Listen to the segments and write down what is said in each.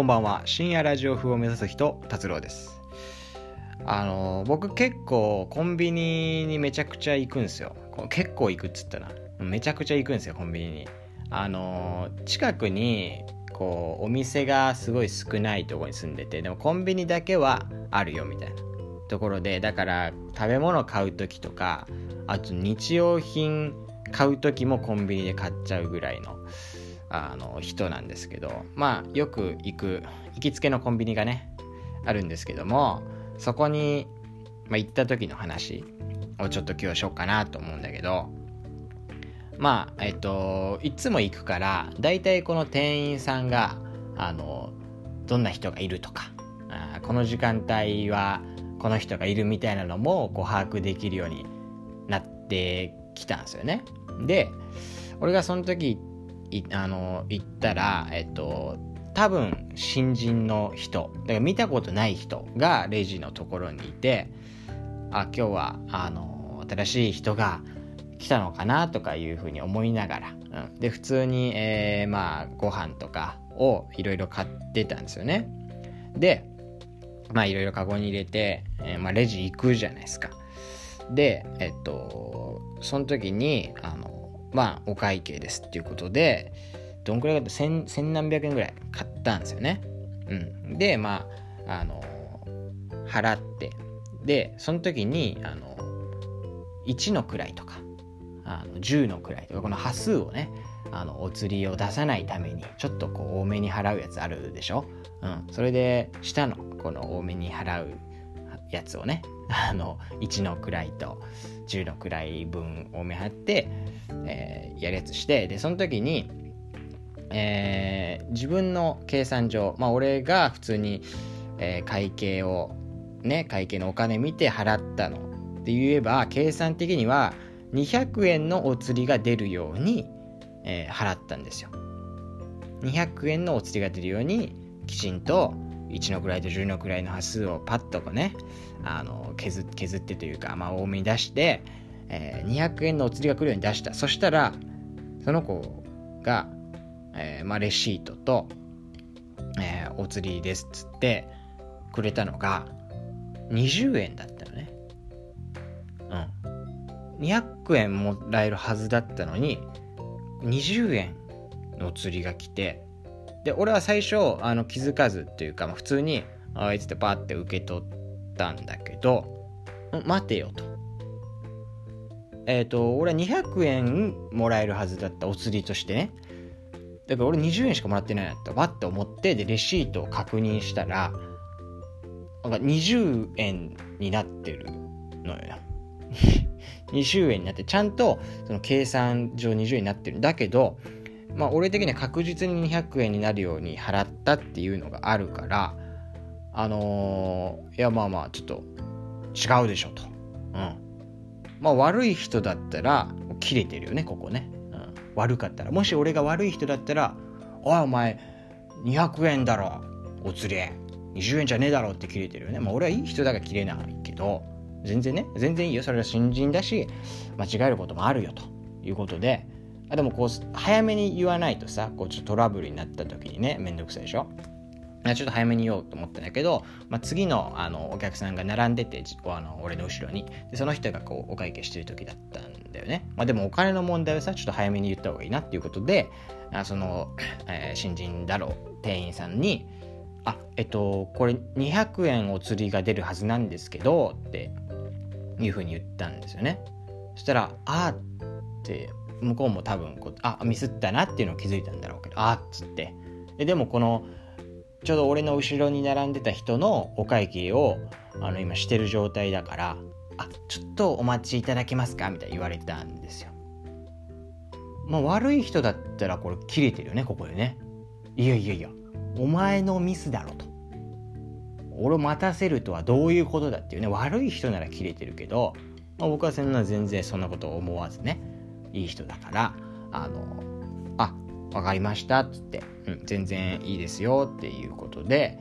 こんばんは。深夜ラジオ風を目指す人達郎です。あの僕結構コンビニにめちゃくちゃ行くんですよ。結構行くっつったらめちゃくちゃ行くんですよコンビニに。あの近くにこうお店がすごい少ないとこに住んでてでもコンビニだけはあるよみたいな。ところでだから食べ物買う時とかあと日用品買う時もコンビニで買っちゃうぐらいの。あの人なんですけどまあよく行く行きつけのコンビニがねあるんですけどもそこに、まあ、行った時の話をちょっと今日しようかなと思うんだけどまあえっといつも行くから大体この店員さんがあのどんな人がいるとかあこの時間帯はこの人がいるみたいなのもこう把握できるようになってきたんですよね。で俺がその時あの行ったらえっと多分新人の人だから見たことない人がレジのところにいてあ今日はあの新しい人が来たのかなとかいうふうに思いながら、うん、で普通に、えー、まあご飯とかをいろいろ買ってたんですよね。でまあいろいろカゴに入れて、えー、まあ、レジ行くじゃないですか。でえっとその時にあまあお会計ですっていうことでどんくらいかと千千何百円ぐらい買ったんですよね。うん、でまああの払ってでその時にあの1の位とかあの10の位とかこの端数をねあのお釣りを出さないためにちょっとこう多めに払うやつあるでしょ、うん、それで下のこの多めに払うやつをねあの1の位と10の位分多め払って、えー、やるやつしてでその時に、えー、自分の計算上まあ俺が普通に、えー、会計をね会計のお金見て払ったのって言えば計算的には200円のお釣りが出るように、えー、払ったんですよ。200円のお釣りが出るようにきちんと1の位と10の位の端数をパッとこうねあの削削ってというか、まあ、多めに出して、えー、200円のお釣りが来るように出した。そしたらその子が、えーまあ、レシートと、えー、お釣りですっつってくれたのが20円だったのね。うん。200円もらえるはずだったのに20円のお釣りが来てで俺は最初あの気づかずっていうか、まあ、普通にあいつってパーって受け取ったんだけど待てよと。えっ、ー、と俺は200円もらえるはずだったお釣りとしてね。だから俺20円しかもらってないなってわって思ってでレシートを確認したらなんか20円になってるのよ。な20円になってちゃんとその計算上20円になってる。んだけどまあ俺的には確実に200円になるように払ったっていうのがあるからあのー、いやまあまあちょっと違うでしょと。うん。まあ悪い人だったら切れてるよねここね、うん。悪かったらもし俺が悪い人だったら「おいお前200円だろお釣り20円じゃねえだろ」って切れてるよね。まあ俺はいい人だから切れないけど全然ね全然いいよそれは新人だし間違えることもあるよということであでもこう早めに言わないとさこうちょっとトラブルになった時にねめんどくさいでしょ？ちょっと早めに言おうと思ったんだけど、まあ、次のあのお客さんが並んでてあの俺の後ろに。でその人がこうお会計してる時だったんだよね、まあ、でもお金の問題はさちょっと早めに言った方がいいなっていうことであその、えー、新人だろう店員さんに「あえっとこれ200円お釣りが出るはずなんですけど」っていうふうに言ったんですよね。そしたら「あ」って向こうも多分こうあミスったなっていうのを気づいたんだろうけどあっつって。ででもこのちょうど俺の後ろに並んでた人のお会計をあの今してる状態だからあちょっとお待ちいただけますか？みたいに言われたんですよ。まあ悪い人だったらこれ切れてるよねここでね。いやいやいやお前のミスだろと。俺を待たせるとはどういうことだっていうね悪い人なら切れてるけど、まあ、僕はそんな全然そんなことを思わずねいい人だからあのあ分かりましたっつって、うん、全然いいですよっていうことで、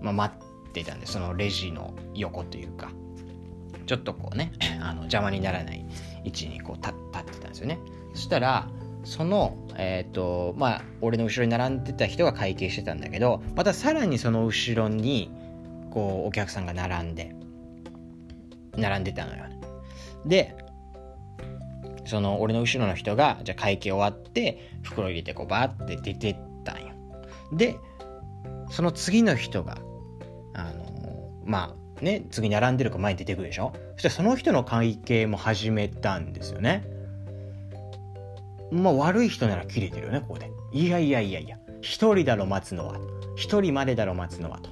まあ、待ってたんでそのレジの横というかちょっとこうね あの邪魔にならない位置にこう立ってたんですよねそしたらその、えっ、ー、と、まあ、俺の後ろに並んでた人が会計してたんだけど、またさらにその後ろに、こう、お客さんが並んで、並んでたのよ。で、その俺の後ろの人が、じゃあ会計終わって、袋入れてこうバーって出てったんよ。で、その次の人が、あの、まあね、次並んでるか前に出てくるでしょ？そしたらその人の会計も始めたんですよね。まあ悪い人なら切れてるよね、ここで。いやいやいやいや、一人だろ待つのは。一人までだろ待つのはと。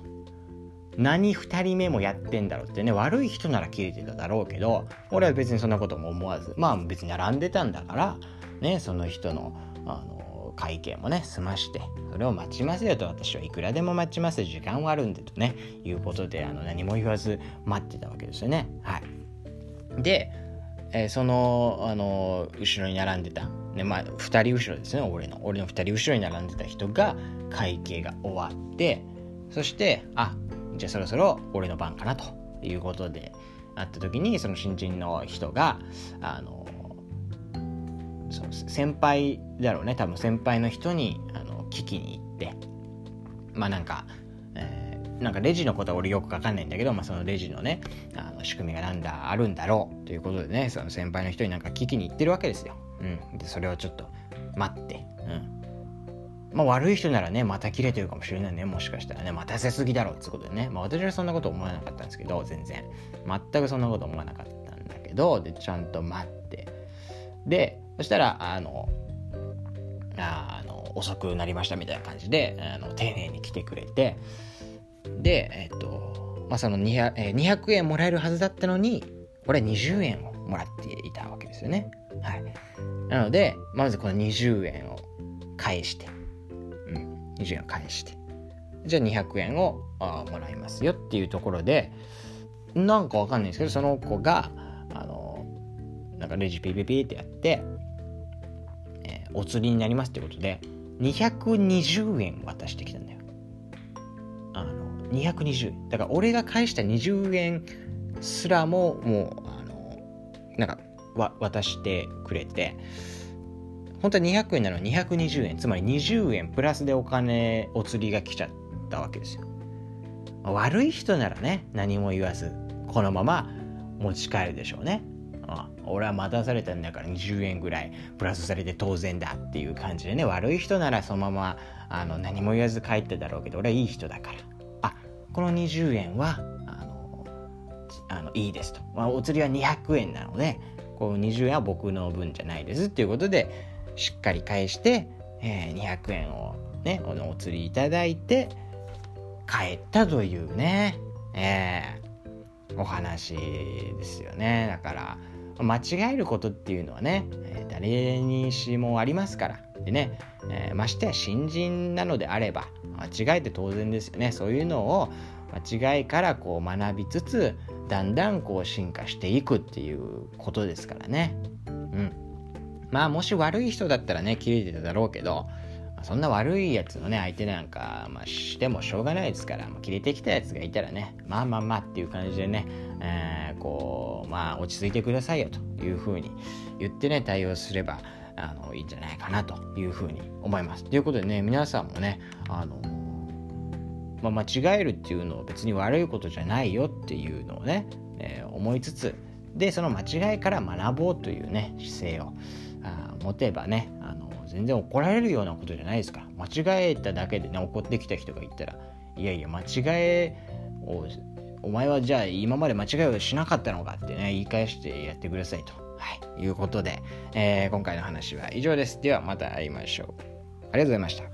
何二人目もやってんだろうってね、悪い人なら切れてただろうけど、俺は別にそんなことも思わず、まあ別に並んでたんだから、ね、その人の、あの、会計もね、済まして、それを待ちますよと、私はいくらでも待ちます、時間はあるんでとね、いうことで、あの、何も言わず待ってたわけですよね。はい。で、えー、その、あの、後ろに並んでた、ね、まあ、2人後ろですね、俺の。俺の2人後ろに並んでた人が、会計が終わって、そして、あ、じゃあそろそろ俺の番かなということでなった時にその新人の人があのそう先輩だろうね多分先輩の人にあの聞きに行ってまあなんか、えー、なんかレジのことは俺よくわかんないんだけど、まあ、そのレジのねあの仕組みがなんだあるんだろうということでねその先輩の人になんか聞きに行ってるわけですよ。うん、でそれをちょっと待って、うん、まあ悪い人ならね、また切れてるかもしれないね。もしかしたらね、待たせすぎだろうってことでね。まあ私はそんなこと思わなかったんですけど、全然。全くそんなこと思わなかったんだけど、で、ちゃんと待って。で、そしたら、あの、あの、遅くなりましたみたいな感じで、あの、丁寧に来てくれて、で、えっと、まあその 200, え200円もらえるはずだったのに、俺は20円をもらっていたわけですよね。はい。なので、まずこの20円を返して、20円を返して。じゃあ200円をあもらいますよっていうところでなんかわかんないんですけどその子があのなんかレジピピピってやって、えー、お釣りになりますってことで220円渡してきたんだよ。あの220円。だから俺が返した20円すらももうあのなんかわ渡してくれて本当は200円なのに220円。つまり20円プラスでお金お釣りが来ちゃったわけですよ。悪い人ならね何も言わずこのまま持ち帰るでしょうね。あ俺は待たされたんだから20円ぐらいプラスされて当然だっていう感じでね。悪い人ならそのままあの何も言わず帰ってだろうけど俺はいい人だから。あこの20円はあのあのいいですと、まあ、お釣りは200円なのでこの20円は僕の分じゃないですっていうことでしっかり返して、えー、200円をね、お釣りいただいて、帰ったというね、えー、お話ですよね。だから、間違えることっていうのはね、誰にしもありますから。でね、えー、ましてや新人なのであれば、間違えて当然ですよね。そういうのを間違いからこう学びつつ、だんだんこう進化していくっていうことですからね。うん。まあもし悪い人だったらね、切れてただろうけど、そんな悪いやつのね、相手なんか、まあ、してもしょうがないですから、まあ、切れてきたやつがいたらね、まあまあまあっていう感じでね、えー、こう、まあ、落ち着いてくださいよというふうに言ってね、対応すれば、あの、いいんじゃないかなというふうに思います。ということでね、皆さんもね、あの、まあ、間違えるっていうのは別に悪いことじゃないよっていうのをね、えー、思いつつ、で、その間違いから学ぼうというね、姿勢を、持てばねあの全然怒られるようなことじゃないですか。ら間違えただけでね怒ってきた人がいたらいやいや間違えをお前はじゃあ今まで間違いをしなかったのかってね言い返してやってくださいと、はい、いうことで、えー、今回の話は以上です。ではまた会いましょう。ありがとうございました。